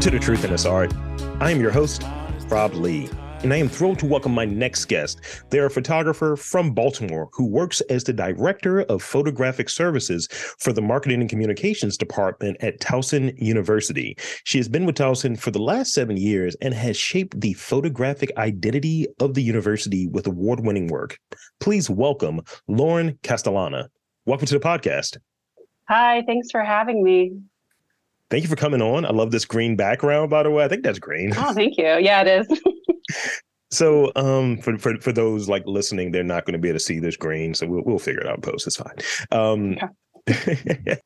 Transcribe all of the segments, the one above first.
Welcome to The Truth in This Art. I am your host, Rob Lee, and I am thrilled to welcome my next guest. They're a photographer from Baltimore who works as the Director of Photographic Services for the Marketing and Communications Department at Towson University. She has been with Towson for the last seven years and has shaped the photographic identity of the university with award winning work. Please welcome Lauren Castellana. Welcome to the podcast. Hi, thanks for having me. Thank you for coming on. I love this green background, by the way. I think that's green. Oh, thank you. Yeah, it is. so, um, for, for for those like listening, they're not going to be able to see this green, so we'll we'll figure it out. Post it's fine. Um,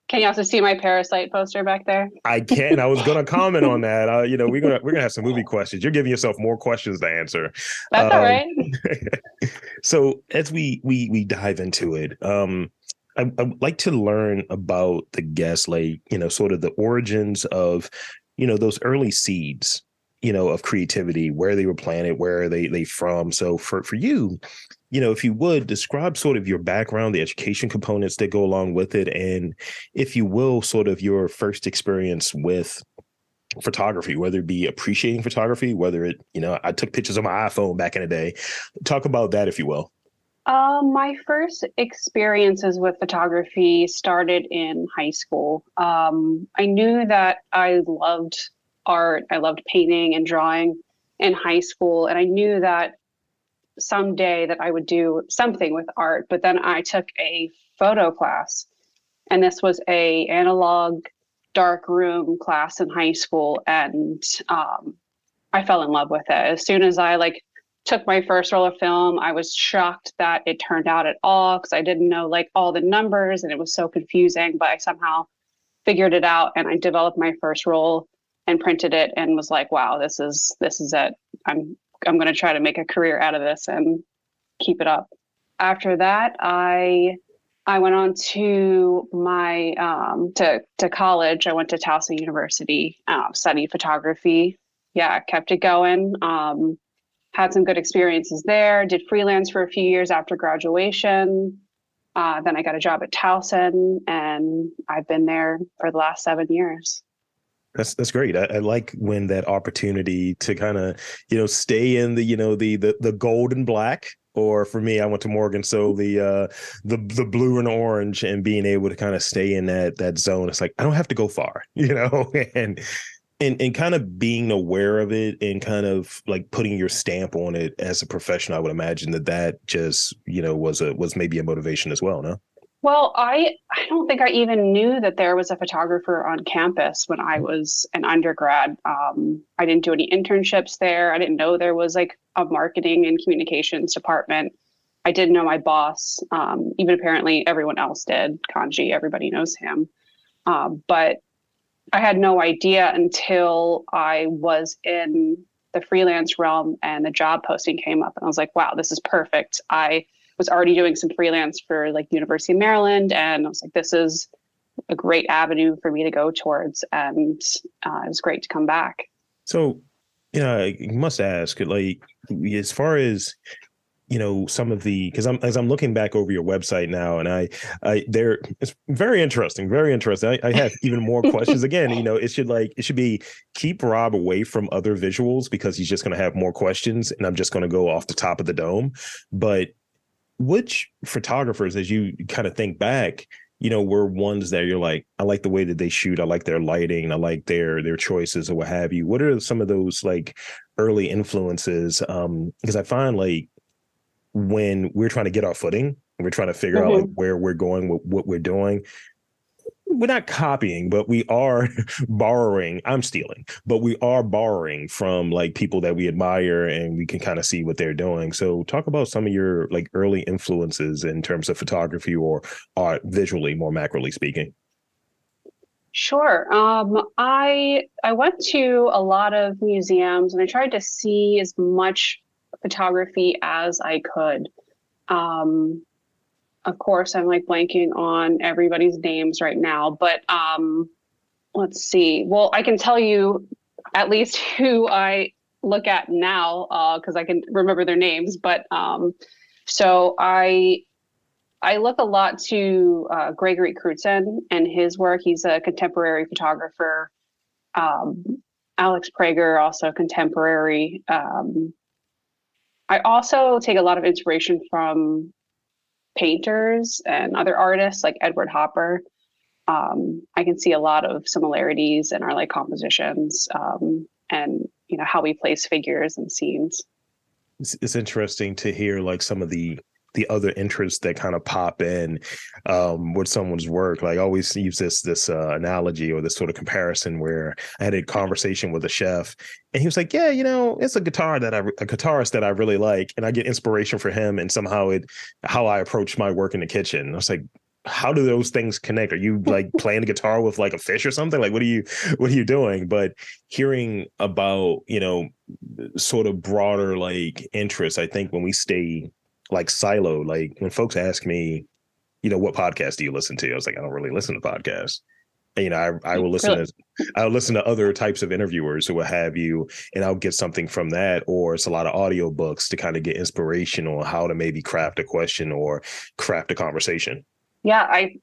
can you also see my parasite poster back there? I can. I was going to comment on that. Uh, you know, we're gonna we're gonna have some movie questions. You're giving yourself more questions to answer. That's um, all right. so as we we we dive into it, um, I, would like to learn about the guest, like you know, sort of the origins of you know those early seeds you know of creativity where they were planted where they they from. So for for you you know if you would describe sort of your background the education components that go along with it and if you will sort of your first experience with photography whether it be appreciating photography whether it you know i took pictures on my iphone back in the day. Talk about that if you will um, my first experiences with photography started in high school. Um, I knew that I loved art, I loved painting and drawing in high school, and I knew that someday that I would do something with art. But then I took a photo class, and this was a analog dark room class in high school, and um, I fell in love with it as soon as I like took my first roll of film, I was shocked that it turned out at all because I didn't know like all the numbers and it was so confusing, but I somehow figured it out and I developed my first roll and printed it and was like, wow, this is this is it. I'm I'm going to try to make a career out of this and keep it up. After that, I I went on to my um, to to college. I went to Towson University, uh, studied photography. Yeah, kept it going. Um, had some good experiences there. Did freelance for a few years after graduation. Uh, then I got a job at Towson, and I've been there for the last seven years. That's that's great. I, I like when that opportunity to kind of you know stay in the you know the the the gold and black or for me, I went to Morgan, so the uh, the the blue and orange, and being able to kind of stay in that that zone. It's like I don't have to go far, you know, and and and kind of being aware of it and kind of like putting your stamp on it as a professional i would imagine that that just you know was a was maybe a motivation as well no? Well i i don't think i even knew that there was a photographer on campus when i was an undergrad. Um, i didn't do any internships there. I didn't know there was like a marketing and communications department. I didn't know my boss. Um, even apparently everyone else did. Kanji everybody knows him. Um, but I had no idea until I was in the freelance realm and the job posting came up and I was like, wow, this is perfect. I was already doing some freelance for like University of Maryland and I was like, this is a great avenue for me to go towards and uh, it was great to come back. So, yeah, you know, I must ask, like, as far as you know some of the because i'm as i'm looking back over your website now and i i there it's very interesting very interesting. I, I have even more questions. Again you know it should like it should be keep rob away from other visuals because he's just going to have more questions and i'm just going to go off the top of the dome. But which photographers as you kind of think back you know were ones that you're like i like the way that they shoot. I like their lighting. I like their their choices or what have you. What are some of those like early influences? Um because i find like when we're trying to get our footing we're trying to figure mm-hmm. out like mm-hmm. where we're going what, what we're doing we're not copying but we are borrowing i'm stealing but we are borrowing from like people that we admire and we can kind of see what they're doing so talk about some of your like early influences in terms of photography or art visually more macroly speaking Sure. Um, I I went to a lot of museums and I tried to see as much photography as I could. Um, of course, I'm like blanking on everybody's names right now, but um, let's see. Well, I can tell you at least who I look at now because uh, I can remember their names. But um, so I I look a lot to uh, Gregory Crewdson and his work. He's a contemporary photographer. Um, Alex Prager, also contemporary. Um, I also take a lot of inspiration from painters and other artists like Edward Hopper. Um, I can see a lot of similarities in our like compositions um, and you know how we place figures and scenes. It's, it's interesting to hear like some of the the other interests that kind of pop in um, with someone's work. Like I always use this this uh, analogy or this sort of comparison where I had a conversation with a chef, and he was like, "Yeah, you know, it's a guitar that I a guitarist that I really like, and I get inspiration for him, and somehow it how I approach my work in the kitchen." I was like, how do those things connect? Are you like playing the guitar with like a fish or something? Like what are you what are you doing? But hearing about, you know, sort of broader like interests, I think when we stay like silo, like when folks ask me, you know, what podcast do you listen to? I was like, I don't really listen to podcasts. And, you know, I, I will listen really? to I'll listen to other types of interviewers or what have you, and I'll get something from that. Or it's a lot of audio books to kind of get inspiration on how to maybe craft a question or craft a conversation. Yeah, I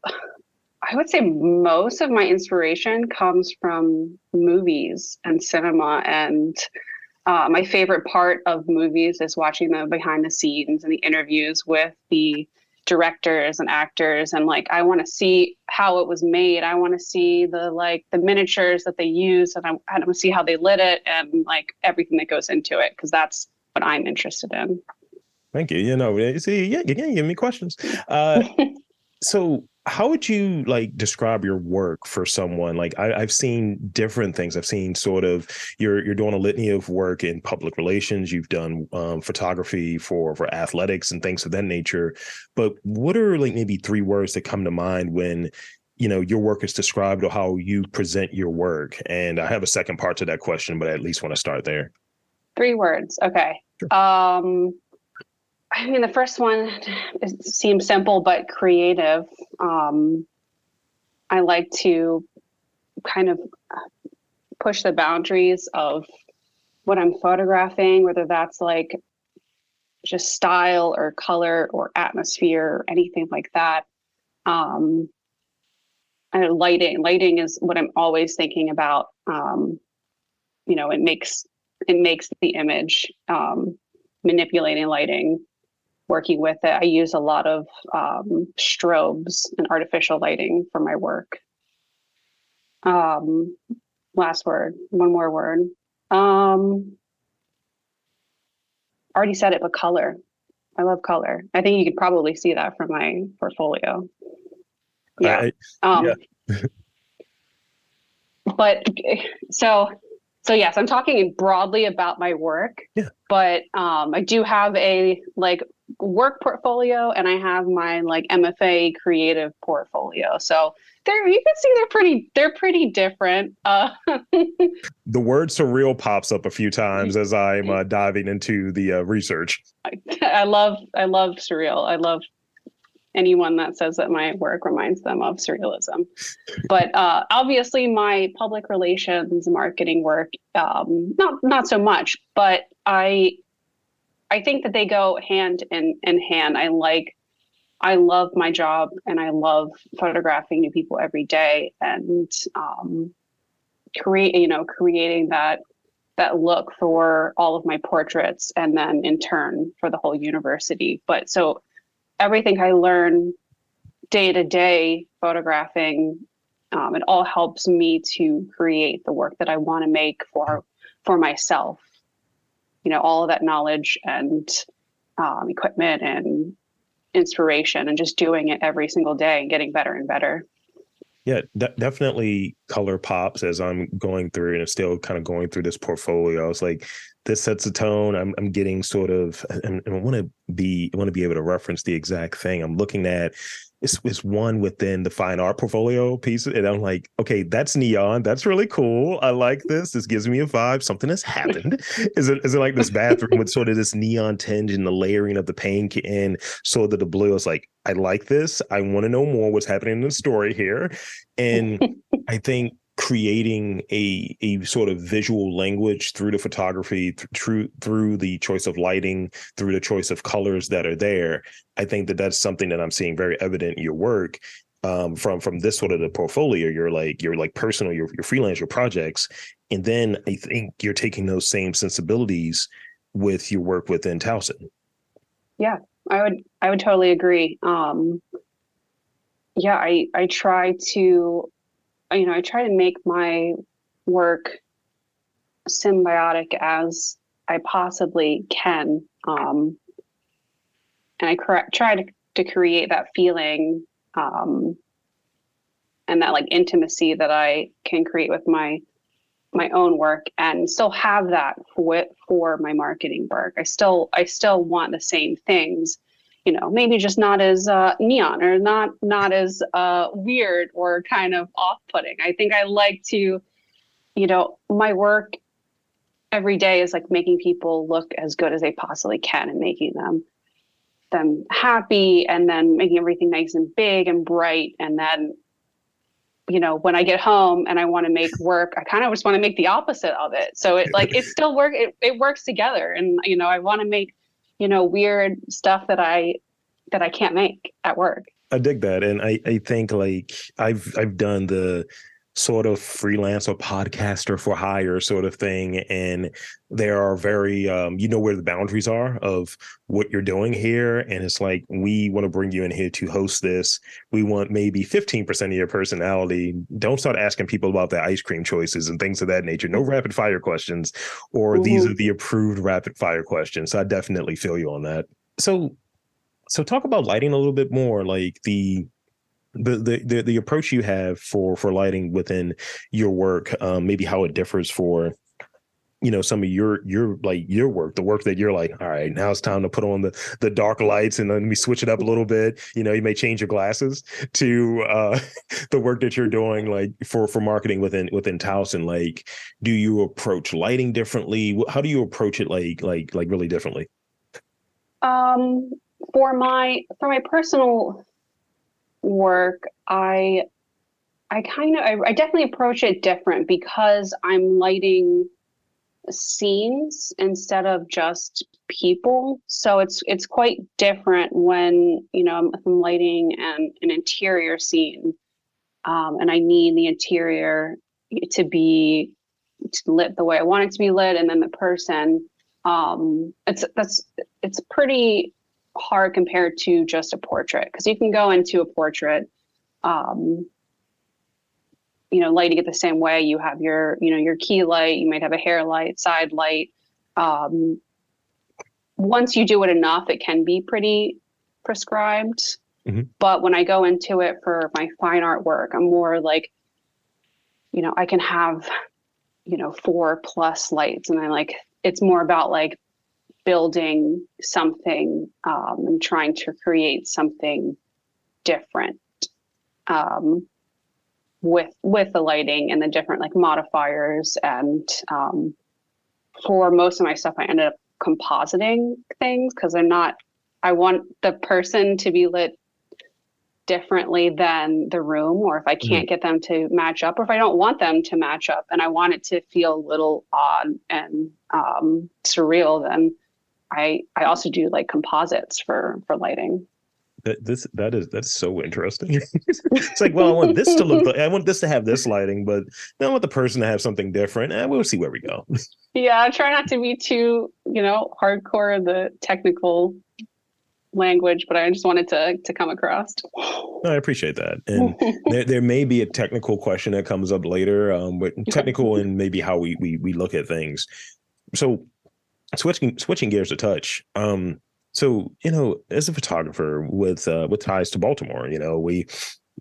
I would say most of my inspiration comes from movies and cinema and uh, my favorite part of movies is watching the behind the scenes and the interviews with the directors and actors. And like i want to see how it was made. I want to see the like the miniatures that they use and i, I want to see how they lit it and like everything that goes into it because that's what i'm interested in. Thank you. You know see yeah you can give me questions. Uh so how would you like describe your work for someone? Like I, have seen different things. I've seen sort of you're you're doing a litany of work in public relations. You've done um, photography for for athletics and things of that nature. But what are like maybe three words that come to mind when you know your work is described or how you present your work? And i have a second part to that question but i at least want to start there. Three words. Okay. Sure. um I mean, the first one seems simple but creative. Um, I like to kind of push the boundaries of what I'm photographing, whether that's like just style or color or atmosphere or anything like that. Um, and lighting, lighting is what I'm always thinking about. Um, you know, it makes it makes the image um, manipulating lighting working with it. I use a lot of um, strobes and artificial lighting for my work. Um, last word, one more word. Um, already said it, but color. I love color. I think you could probably see that from my portfolio. Yeah. um, yeah. but so so yes, I'm talking broadly about my work. Yeah. But um, I do have a like work portfolio and I have my like MFA creative portfolio. So there you can see they're pretty they're pretty different. Uh, the word surreal pops up a few times as I'm uh, diving into the uh, research. I, I love I love surreal. I love anyone that says that my work reminds them of surrealism. But uh, obviously, my public relations marketing work, um, not not so much. But I I think that they go hand in, in hand. I like, I love my job and I love photographing new people every day and um, create, you know, creating that that look for all of my portraits and then in turn for the whole university. But so everything I learn day to day photographing, um, it all helps me to create the work that I want to make for for myself you know all of that knowledge and um, equipment and inspiration and just doing it every single day and getting better and better. Yeah de- definitely color pops as i'm going through and still kind of going through this portfolio. It's like this sets a tone. I'm, I'm getting sort of and, i want to be i want to be able to reference the exact thing. I'm looking at it's, it's one within the fine art portfolio piece. And I'm like, okay, that's neon. That's really cool. I like this. This gives me a vibe. Something has happened. is it is it like this bathroom with sort of this neon tinge and the layering of the pink and sort of the blue? It's like, I like this. I want to know more what's happening in the story here. And I think creating a a sort of visual language through the photography through through the choice of lighting through the choice of colors that are there i think that that's something that i'm seeing very evident in your work um, from from this sort of the portfolio, you're like you're like personal, your your freelance, your projects, and then I think you're taking those same sensibilities with your work within Towson. Yeah, I would I would totally agree. Um, yeah, I I try to, you know, I try to make my work symbiotic as I possibly can, um, and I cre- try to to create that feeling um, and that like intimacy that I can create with my my own work and still have that for for my marketing work. I still I still want the same things, you know, maybe just not as uh, neon or not not as uh, weird or kind of off putting. I think I like to, you know, my work every day is like making people look as good as they possibly can and making them them happy and then making everything nice and big and bright. And then you know when i get home and i want to make work i kind of just want to make the opposite of it. So it like it still work it, it works together. And you know i want to make you know weird stuff that i that i can't make at work. I dig that. And i i think like i've i've done the sort of freelance or podcaster for hire sort of thing and there are very um, you know where the boundaries are of what you're doing here and it's like we want to bring you in here to host this. We want maybe 15% of your personality. Don't start asking people about their ice cream choices and things of that nature. No rapid fire questions or mm-hmm. these are the approved rapid fire questions. So i definitely feel you on that. So so talk about lighting a little bit more like the the, the the approach you have for for lighting within your work um maybe how it differs for you know some of your your like your work the work that you're like all right now it's time to put on the the dark lights and then we switch it up a little bit. You know you may change your glasses to uh the work that you're doing like for for marketing within within Towson like do you approach lighting differently? How do you approach it like like like really differently? Um for my for my personal work, I I kind of I, I definitely approach it different because I'm lighting scenes instead of just people. So it's it's quite different when you know I'm, lighting an an interior scene, um, and I need the interior to be lit the way I want it to be lit, and then the person. Um, it's that's it's pretty hard compared to just a portrait because you can go into a portrait um, you know lighting it the same way you have your you know your key light you might have a hair light side light um, once you do it enough it can be pretty prescribed mm-hmm. but when i go into it for my fine art work i'm more like you know i can have you know four plus lights and i like it's more about like building something um, and trying to create something different um, with with the lighting and the different like modifiers and um, for most of my stuff i ended up compositing things because they're not i want the person to be lit differently than the room or if i can't mm. get them to match up or if i don't want them to match up and i want it to feel a little odd and um, surreal then I I also do like composites for for lighting. That this that is that's so interesting. it's like, well, I want this to look. I want this to have this lighting, but then I want the person to have something different, and we'll see where we go. yeah, I try not to be too, you know, hardcore the technical language, but I just wanted to to come across. No, I appreciate that, and there, there may be a technical question that comes up later, um, but technical and maybe how we we we look at things. So switching switching gears a touch. Um, so you know, as a photographer with uh, with ties to Baltimore, you know, we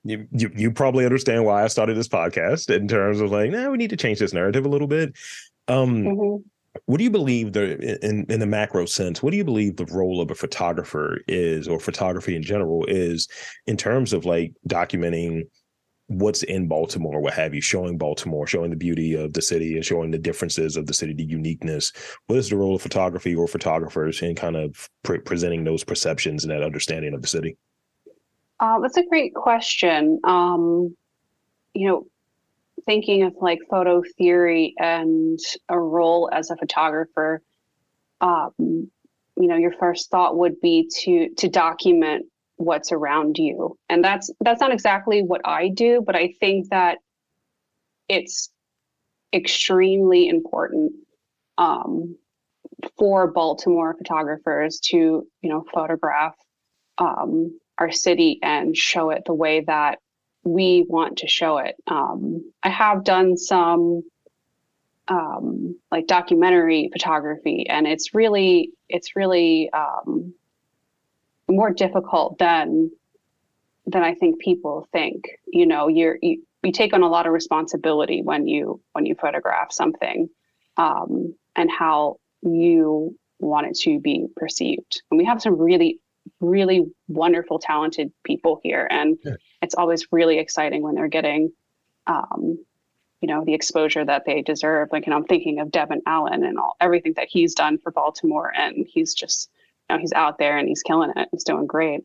you, you, you probably understand why I started this podcast in terms of like, nah, we need to change this narrative a little bit. Um, mm-hmm. What do you believe the in in the macro sense? What do you believe the role of a photographer is, or photography in general is, in terms of like documenting what's in Baltimore, what have you, showing Baltimore, showing the beauty of the city and showing the differences of the city, the uniqueness. What is the role of photography or photographers in kind of pre- presenting those perceptions and that understanding of the city? Uh, that's a great question. Um, you know, thinking of like photo theory and a role as a photographer, um, you know, your first thought would be to to document what's around you. And that's that's not exactly what i do but i think that it's extremely important um, for baltimore photographers to you know photograph um, our city and show it the way that we want to show it. Um, i have done some um, like documentary photography and it's really it's really um, more difficult than than I think people think. You know, you're you, you take on a lot of responsibility when you when you photograph something, um, and how you want it to be perceived. And we have some really really wonderful talented people here and yeah. it's always really exciting when they're getting um, you know the exposure that they deserve like and i'm thinking of devin allen and all everything that he's done for baltimore and he's just know, he's out there and he's killing it. He's doing great.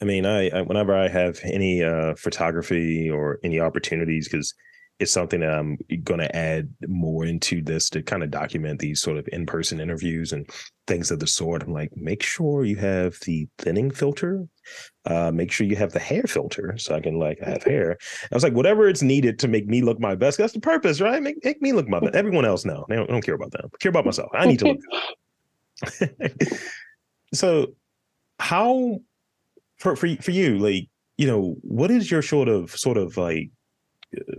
I mean, I, I whenever I have any uh, photography or any opportunities, because it's something that I'm going to add more into this to kind of document these sort of in-person interviews and things of the sort. I'm like, make sure you have the thinning filter, uh, make sure you have the hair filter, so I can like have hair. I was like, whatever it's needed to make me look my best. That's the purpose, right? Make, make me look my best. Everyone else, no, I don't, I don't care about them. I care about myself. I need to look. so how for for for you like you know what is your sort of sort of like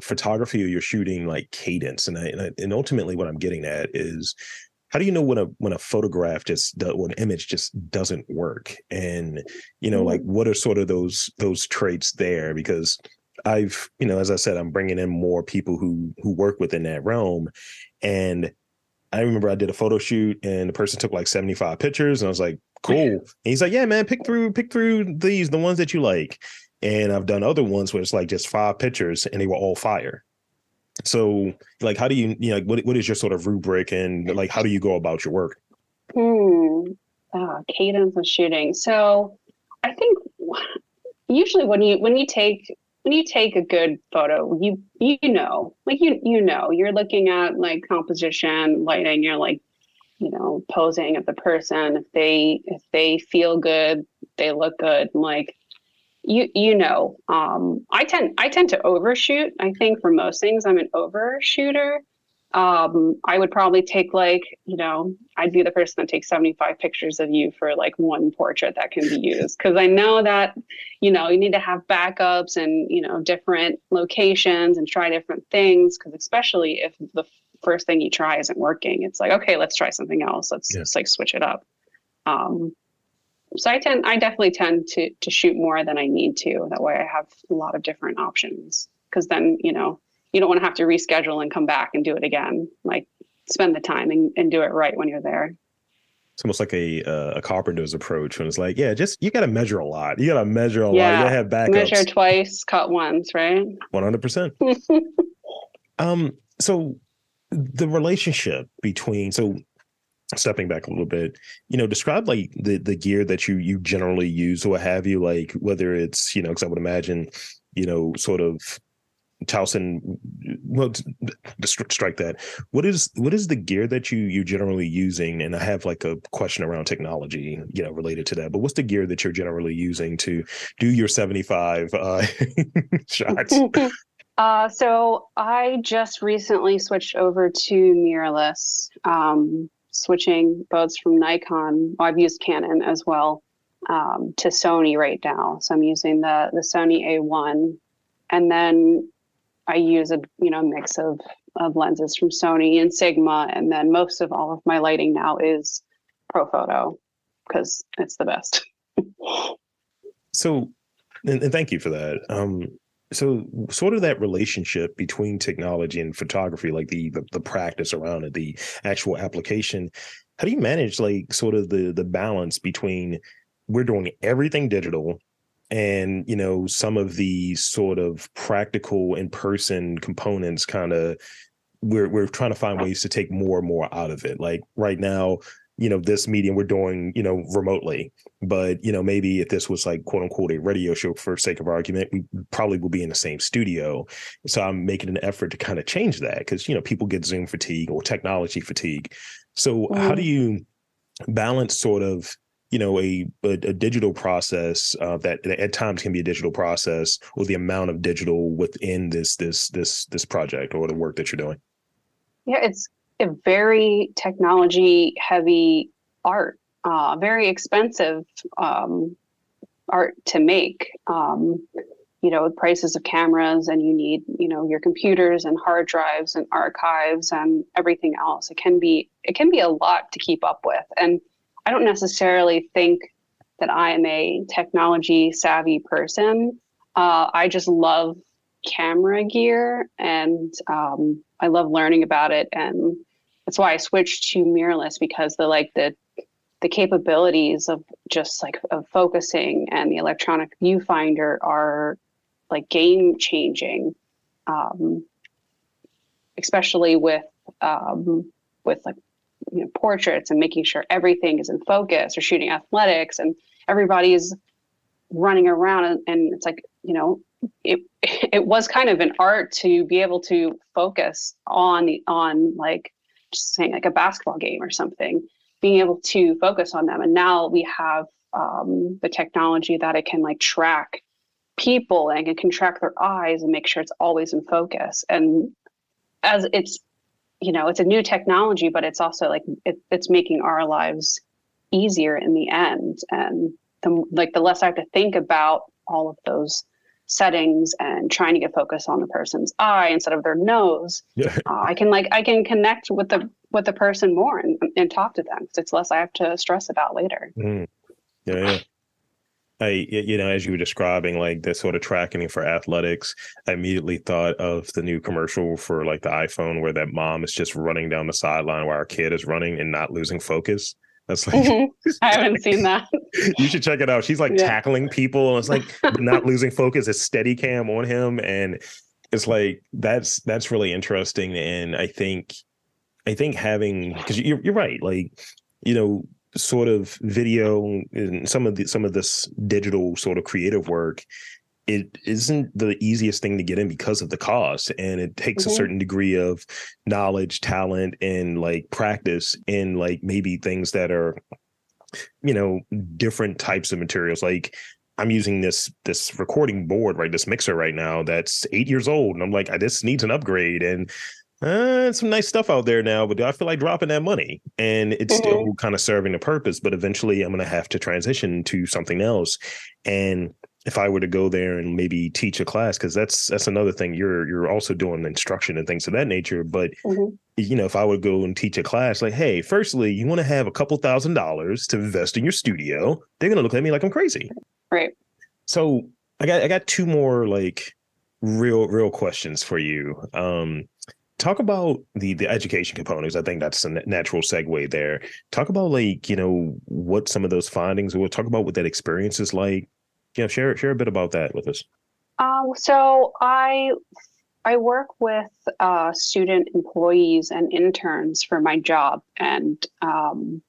photography or your shooting like cadence? And I, and, I, and ultimately what i'm getting at is how do you know when a when a photograph just does, or an image just doesn't work? And you know like mm-hmm. what are sort of those those traits there? Because i've you know as i said i'm bringing in more people who who work within that realm. And i remember i did a photo shoot and the person took like 75 pictures and i was like cool. And he's like, yeah, man, pick through, pick through these, the ones that you like. And I've done other ones where it's like just five pictures and they were all fire. So like, how do you, you know, like, what, what is your sort of rubric and like, how do you go about your work? Hmm. Uh, cadence of shooting. So I think usually when you, when you take, when you take a good photo, you, you know, like you, you know, you're looking at like composition, lighting, you're like, you know posing of the person if they if they feel good they look good like you you know um i tend i tend to overshoot i think for most things i'm an overshooter. Um i would probably take like you know i'd be the person that takes 75 pictures of you for like one portrait that can be used because i know that you know you need to have backups and you know different locations and try different things because especially if the first thing you try isn't working, it's like, okay, let's try something else. Let's yeah. just like switch it up. Um, so I tend, I definitely tend to to shoot more than I need to. That way, I have a lot of different options. Because then, you know, you don't want to have to reschedule and come back and do it again. Like, spend the time and, and do it right when you're there. It's almost like a uh, a carpenter's approach when it's like, yeah, just you got to measure a lot. You got to measure a yeah. lot. You got to have backups. Measure twice, cut once, right? One hundred percent. Um. So the relationship between so stepping back a little bit you know describe like the the gear that you you generally use or what have you like whether it's you know because i would imagine you know sort of Towson, well, strike that. What is what is the gear that you you generally using? And I have like a question around technology, you know, related to that. But what's the gear that you're generally using to do your 75 uh, shots? Uh, so I just recently switched over to mirrorless, um, switching both from Nikon. Well, I've used Canon as well um, to Sony right now. So I'm using the the Sony A1, and then I use a you know mix of of lenses from Sony and Sigma, and then most of all of my lighting now is Profoto because it's the best. so, and, and, thank you for that. Um, so sort of that relationship between technology and photography like the, the, the practice around it the actual application how do you manage like sort of the the balance between we're doing everything digital and you know some of the sort of practical in person components kind of we're we're trying to find ways to take more and more out of it? Like right now you know this medium we're doing you know remotely. But you know maybe if this was like quote unquote a radio show for sake of argument we probably will be in the same studio. So i'm making an effort to kind of change that because you know people get zoom fatigue or technology fatigue. So mm. how do you balance sort of you know a a, a digital process uh, that at times can be a digital process or the amount of digital within this this this this project or the work that you're doing? Yeah it's a very technology heavy art uh, very expensive um, art to make. Um, you know the prices of cameras and you need you know your computers and hard drives and archives and everything else it can be it can be a lot to keep up with. And i don't necessarily think that i am a technology savvy person. Uh, i just love camera gear and um, i love learning about it and that's why i switched to mirrorless because the like the the capabilities of just like of focusing and the electronic viewfinder are like game changing, um, especially with um, with like you know portraits and making sure everything is in focus or shooting athletics and everybody's running around and, and it's like you know it it was kind of an art to be able to focus on the on like just saying like a basketball game or something being able to focus on them and now we have um, the technology that it can like track people and can contract their eyes and make sure it's always in focus. And as it's, you know, it's a new technology, but it's also like it, it's making our lives easier in the end. And the like the less I have to think about all of those settings and trying to get focus on the person's eye instead of their nose, yeah. uh, I can like I can connect with the with the person more and, and talk to them because it's less I have to stress about later. Mm. Yeah, yeah. I, you know, as you were describing, like the sort of tracking for athletics, I immediately thought of the new commercial for like the iPhone where that mom is just running down the sideline while our kid is running and not losing focus. That's like mm-hmm. I haven't seen that. you should check it out. She's like yeah. tackling people and it's like not losing focus, a steady cam on him. And it's like that's that's really interesting. And I think I think having because you're you're right, like, you know, sort of video and some of the some of this digital sort of creative work it isn't the easiest thing to get in because of the cost and it takes mm-hmm. a certain degree of knowledge talent and like practice in like maybe things that are you know different types of materials like i'm using this this recording board right this mixer right now that's eight years old and i'm like this needs an upgrade and uh, some nice stuff out there now, but do I feel like dropping that money? And it's mm-hmm. still kind of serving a purpose, but eventually I'm going to have to transition to something else. And if I were to go there and maybe teach a class, because that's that's another thing. You're you're also doing instruction and things of that nature. But mm-hmm. you know, if I would go and teach a class, like, hey, firstly, you want to have a couple thousand dollars to invest in your studio, they're gonna look at me like I'm crazy. Right. So I got I got two more like real real questions for you. Um, talk about the the education components. I think that's a natural segue there. Talk about like you know what some of those findings. We'll talk about what that experience is like. Yeah, share share a bit about that with us. Um, so I I work with uh, student employees and interns for my job, and um,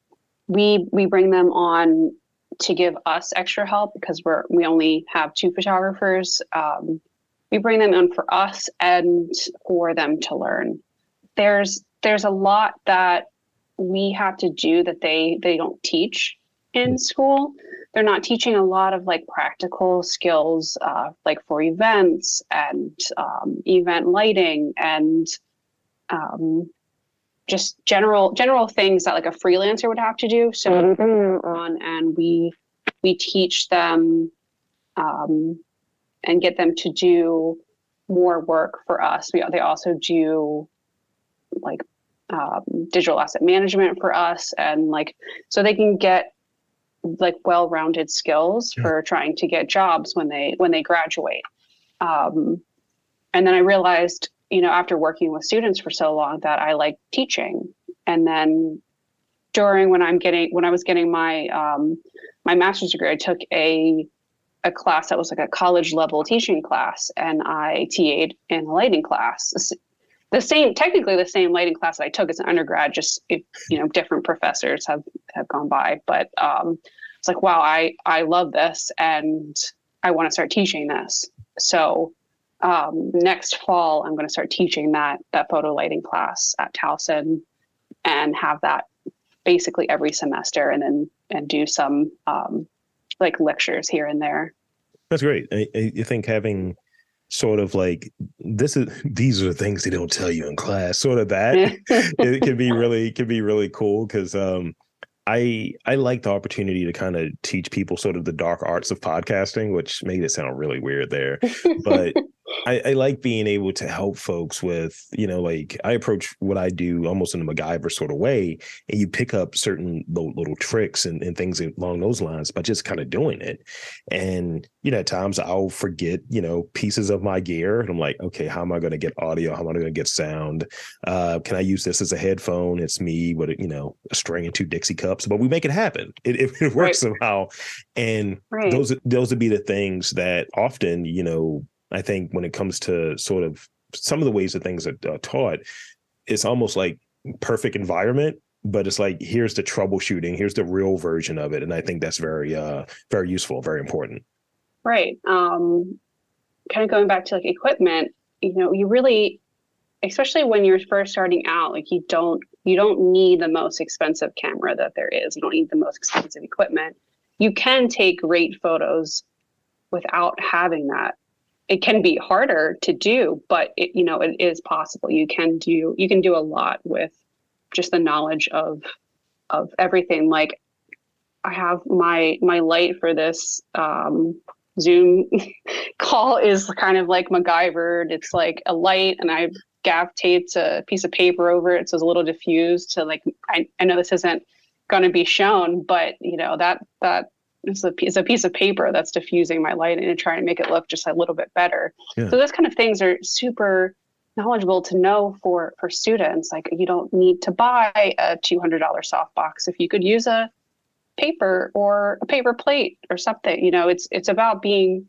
we we bring them on to give us extra help because we're we only have two photographers. Um, we bring them in for us and for them to learn there's there's a lot that we have to do that they they don't teach in school they're not teaching a lot of like practical skills uh, like for events and um, event lighting and um, just general general things that like a freelancer would have to do so mm-hmm. on and we we teach them um, and get them to do more work for us. We they also do like um, digital asset management for us, and like so they can get like well-rounded skills yeah. for trying to get jobs when they when they graduate. Um, and then I realized, you know, after working with students for so long, that I like teaching. And then during when I'm getting when I was getting my um, my master's degree, I took a a class that was like a college level teaching class, and I TA'd in a lighting class. The same, technically the same lighting class that I took as an undergrad, just you know, different professors have have gone by. But um, it's like, wow, I I love this, and I want to start teaching this. So um, next fall, I'm going to start teaching that that photo lighting class at Towson, and have that basically every semester, and then and do some um, like lectures here and there. That's great. I, I think having sort of like this is these are the things they don't tell you in class sort of that it can be really can be really cool because um I I like the opportunity to kind of teach people sort of the dark arts of podcasting, which made it sound really weird there. But I, I, like being able to help folks with, you know, like I approach what I do almost in a MacGyver sort of way, and you pick up certain little, little tricks and, and things along those lines by just kind of doing it. And you know, at times I'll forget, you know, pieces of my gear, and I'm like, okay, how am I going to get audio? How am I going to get sound? Uh, can I use this as a headphone? It's me with you know a string and two Dixie cups, but we make it happen. It, it, it works right. somehow, and right. those those would be the things that often, you know I think when it comes to sort of some of the ways that things are, are taught, it's almost like perfect environment, but it's like here's the troubleshooting, here's the real version of it, and I think that's very uh very useful, very important. Right. Um, kind of going back to like equipment, you know, you really, especially when you're first starting out, like you don't you don't need the most expensive camera that there is. You don't need the most expensive equipment. You can take great photos without having that it can be harder to do, but it, you know, it is possible. You can do, you can do a lot with just the knowledge of, of everything. Like I have my, my light for this, um, Zoom call is kind of like MacGyvered. It's like a light and I've gaff taped a piece of paper over it. So it's a little diffused to like, I, I know this isn't going to be shown, but you know, that, that it's a piece, a piece of paper that's diffusing my light and trying to make it look just a little bit better. Yeah. So those kind of things are super knowledgeable to know for for students. Like you don't need to buy a two hundred dollar softbox if you could use a paper or a paper plate or something. You know, it's it's about being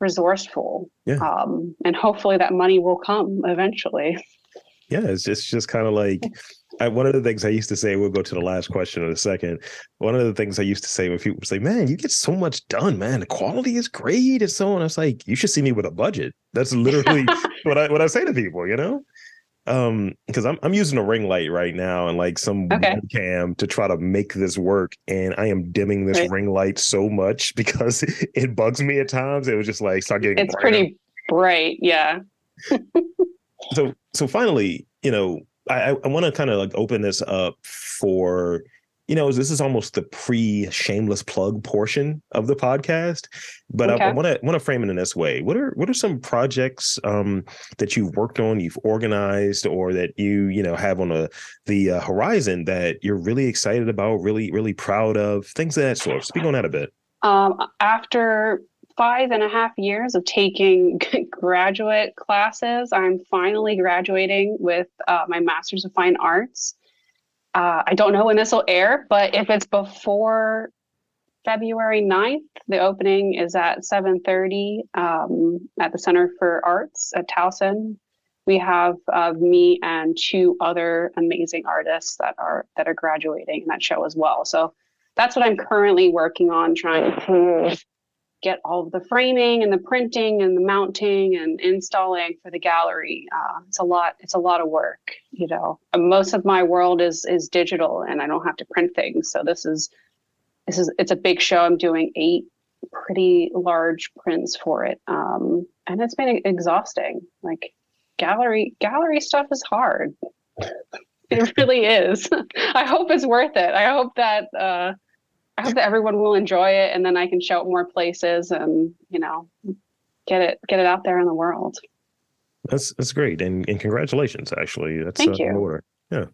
resourceful, yeah. um, and hopefully that money will come eventually. Yeah, it's just just kind of like I, one of the things I used to say, we'll go to the last question in a second. One of the things I used to say when people say, man, you get so much done, man. The quality is great and so on. I was like, you should see me with a budget. That's literally what I what I say to people, you know? Um, because I'm I'm using a ring light right now and like some okay. cam to try to make this work. And I am dimming this right. ring light so much because it bugs me at times. It was just like start getting it's brighter. pretty bright, yeah. so so finally, you know, I, I want to kind of like open this up for, you know, this is almost the pre shameless plug portion of the podcast, but okay. I want to want to frame it in this way. What are what are some projects um, that you've worked on, you've organized, or that you you know have on a the uh, horizon that you're really excited about, really really proud of, things of that sort. Speak on that a bit. Um, after five and a half years of taking graduate classes. I'm finally graduating with uh, my Master's of Fine Arts. Uh, I don't know when this will air, but if it's before February 9th, the opening is at 7.30 um, at the Center for Arts at Towson. We have uh, me and two other amazing artists that are that are graduating in that show as well. So that's what I'm currently working on, trying to get all of the framing and the printing and the mounting and installing for the gallery. Uh, it's a lot. It's a lot of work. You know, most of my world is is digital, and I don't have to print things. So this is this is it's a big show. I'm doing eight pretty large prints for it, um, and it's been exhausting. Like gallery gallery stuff is hard. it really is. I hope it's worth it. I hope that. Uh, I hope that everyone will enjoy it, and then I can show it more places, and you know, get it get it out there in the world. That's that's great, and and congratulations. Actually, that's thank uh, you. Order. Yeah,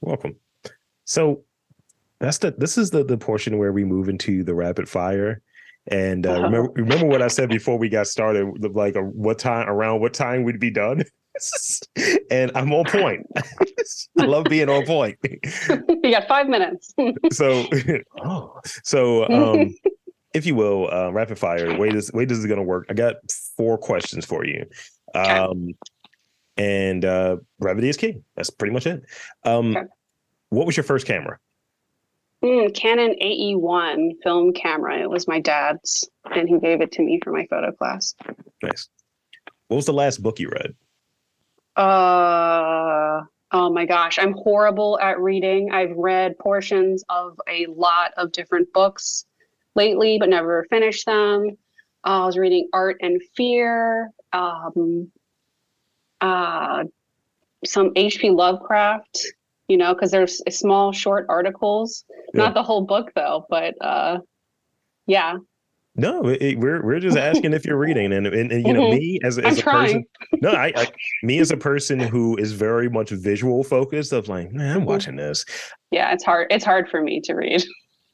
welcome. So that's the this is the the portion where we move into the rapid fire. And uh, remember, remember what I said before we got started, like uh, what time around what time we'd be done. and I'm on point. I love being on point. you got five minutes. so, oh, so um, if you will, uh, rapid fire. Way this way this is going to work. I got four questions for you. Um, and uh, brevity is key. That's pretty much it. Um, okay. What was your first camera? Mm, Canon AE1 film camera. It was my dad's, and he gave it to me for my photo class. Nice. What was the last book you read? Uh, Oh my gosh, I'm horrible at reading. I've read portions of a lot of different books lately, but never finished them. Uh, I was reading Art and Fear, um, uh, some H.P. Lovecraft, you know, because there's small, short articles. Yeah. Not the whole book, though, but uh, yeah, no, it, we're we're just asking if you're reading, and, and, and you know mm-hmm. me as, as a trying. person. No, I, I, me as a person who is very much visual focused. Of like, man, I'm mm-hmm. watching this. Yeah, it's hard. It's hard for me to read.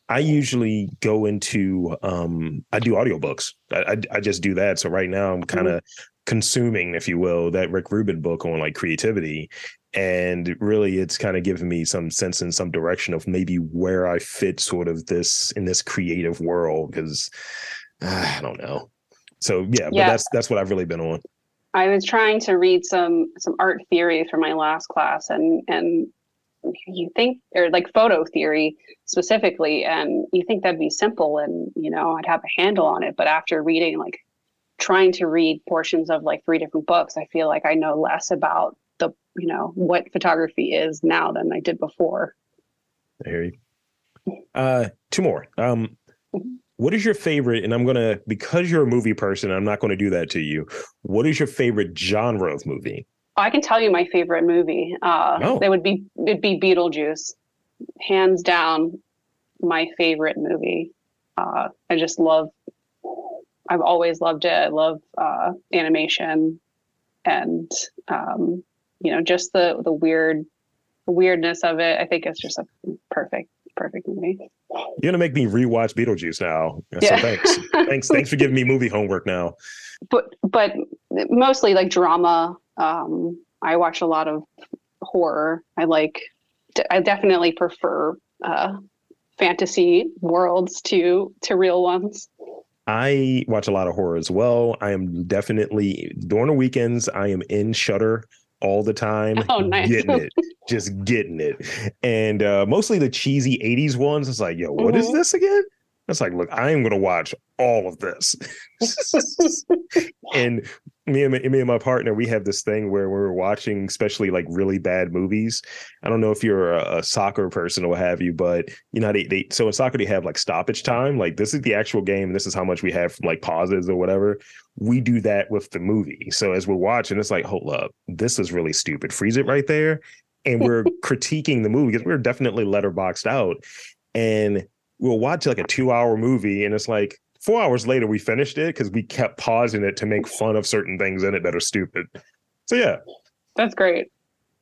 I usually go into um I do audiobooks. I, I, I just do that. So right now I'm kind of mm-hmm. Consuming, if you will, that Rick Rubin book on like creativity. And really it's kind of given me some sense and some direction of maybe where i fit sort of this in this creative world because uh, i don't know. So yeah, yeah, but that's that's what i've really been on. I was trying to read some some art theory for my last class and and you think or like photo theory specifically and you think that'd be simple and you know i'd have a handle on it but after reading like trying to read portions of like three different books i feel like i know less about the you know what photography is now than I did before. I hear you. Uh, two more. Um, mm-hmm. what is your favorite? And I'm gonna because you're a movie person, I'm not going to do that to you. What is your favorite genre of movie? I can tell you my favorite movie. Uh, oh. It would be it'd be Beetlejuice, hands down, my favorite movie. Uh, I just love. I've always loved it. I love uh, animation, and um, you know, just the the weird the weirdness of it. I think it's just a perfect perfect movie. You're gonna make me rewatch Beetlejuice now. Yeah. So thanks. thanks. Thanks for giving me movie homework now. But but mostly like drama. Um, I watch a lot of horror. I like. I definitely prefer uh, fantasy worlds to to real ones. I watch a lot of horror as well. I am definitely during the weekends. I am in Shudder all the time. Oh, nice. Getting it. just getting it. And uh, mostly the cheesy 80s ones. It's like, yo, what mm-hmm. is this again? It's like, look, I am going to watch all of this. and me and my, me and my partner, we have this thing where we're watching, especially like really bad movies. I don't know if you're a, a soccer person or what have you, but you know they, they so in soccer they have like stoppage time. Like this is the actual game. This is how much we have from like pauses or whatever. We do that with the movie. So as we're watching, it's like, hold up, this is really stupid. Freeze it right there, and we're critiquing the movie because we're definitely letterboxed out, and we'll watch like a two hour movie, and it's like four hours later we finished it because we kept pausing it to make fun of certain things in it that are stupid. So yeah. That's great.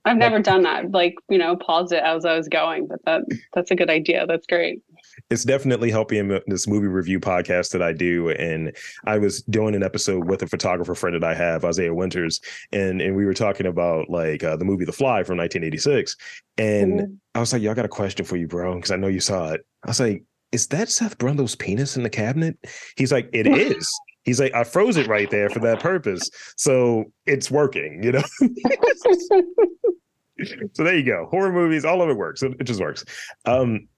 I've never like, done that. Like, you know, pause it as I was going, but that that's a good idea. That's great. It's definitely helping this movie review podcast that I do. And I was doing an episode with a photographer friend that I have, Isaiah Winters, and and we were talking about like uh, the movie The Fly from 1986. And mm-hmm. I was like, "Y'all got a question for you, bro," because I know you saw it. I was like, is that Seth Brundle's penis in the cabinet? He's like, it is. He's like, I froze it right there for that purpose. So it's working, you know? so there you go. Horror movies, all of it works. It, it just works. Um,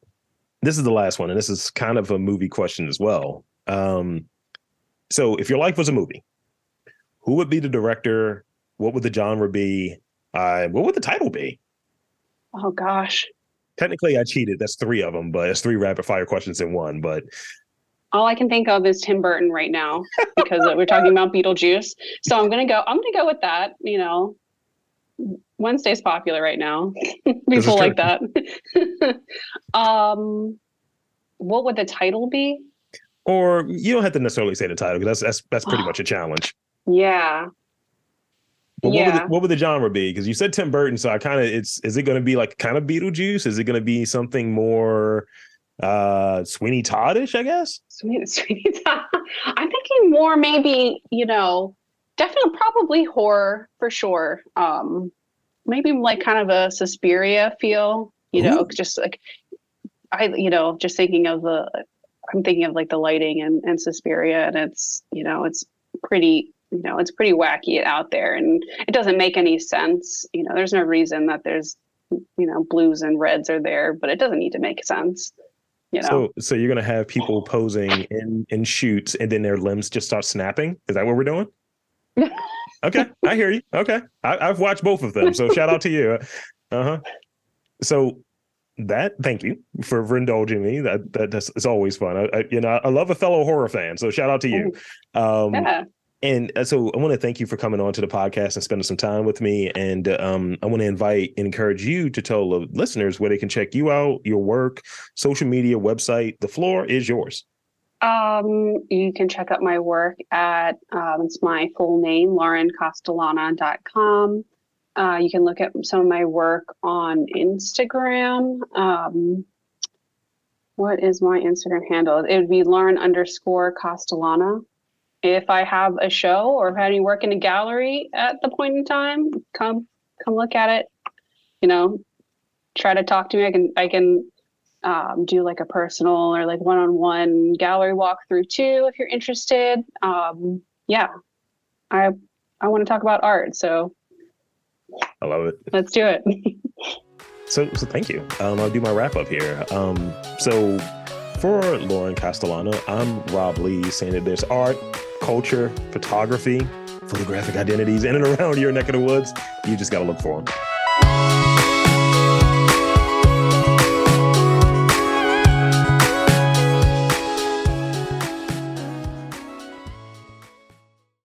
this is the last one, and this is kind of a movie question as well. Um, so if your life was a movie, who would be the director? What would the genre be? Uh, what would the title be? Oh gosh. Technically, I cheated. That's three of them, but it's three rapid fire questions in one. But all I can think of is Tim Burton right now because we're talking about Beetlejuice. So I'm gonna go. I'm gonna go with that. You know, Wednesday's popular right now. People like that. um, what would the title be? Or you don't have to necessarily say the title because that's that's that's pretty much a challenge. Yeah. But yeah. what, would the, what would the genre be? Because you said Tim Burton, so I kind of it's is it going to be like kind of Beetlejuice? Is it going to be something more uh Sweeney Toddish? I guess. Sweeney, Sweeney Todd. I'm thinking more maybe you know definitely probably horror for sure. Um, maybe like kind of a Suspiria feel. You Ooh. know, just like I you know just thinking of the I'm thinking of like the lighting and, and Suspiria, and it's you know it's pretty you know it's pretty wacky out there and it doesn't make any sense you know there's no reason that there's you know blues and reds are there but it doesn't need to make sense you know so so you're gonna have people posing in in shoots and then their limbs just start snapping is that what we're doing okay i hear you okay I, have watched both of them so shout out to you Uh-huh. So that thank you for, for indulging me. That that that's it's always fun. I, I, you know I love a fellow horror fan, so shout out to you. Um, yeah. And uh, so I want to thank you for coming on to the podcast and spending some time with me. And um, I want to invite and encourage you to tell the listeners where they can check you out, your work, social media, website. The floor is yours. Um, you can check out my work at um, it's my full name, laurencastellana.com. Uh, you can look at some of my work on Instagram. Um, what is my Instagram handle? It would be Lauren underscore Castellana. If I have a show or if I have any work in a gallery at the point in time, come come look at it. You know, try to talk to me. I can I can um, do like a personal or like one-on-one gallery walkthrough too if you're interested. Um, yeah, I I want to talk about art, so I love it. Let's do it. so, so thank you. Um, I'll do my wrap up here. Um, so, for Lauren Castellana, I'm Rob Lee, saying that there's art, culture, photography, photographic identities in and around your neck of the woods. You just got to look for them.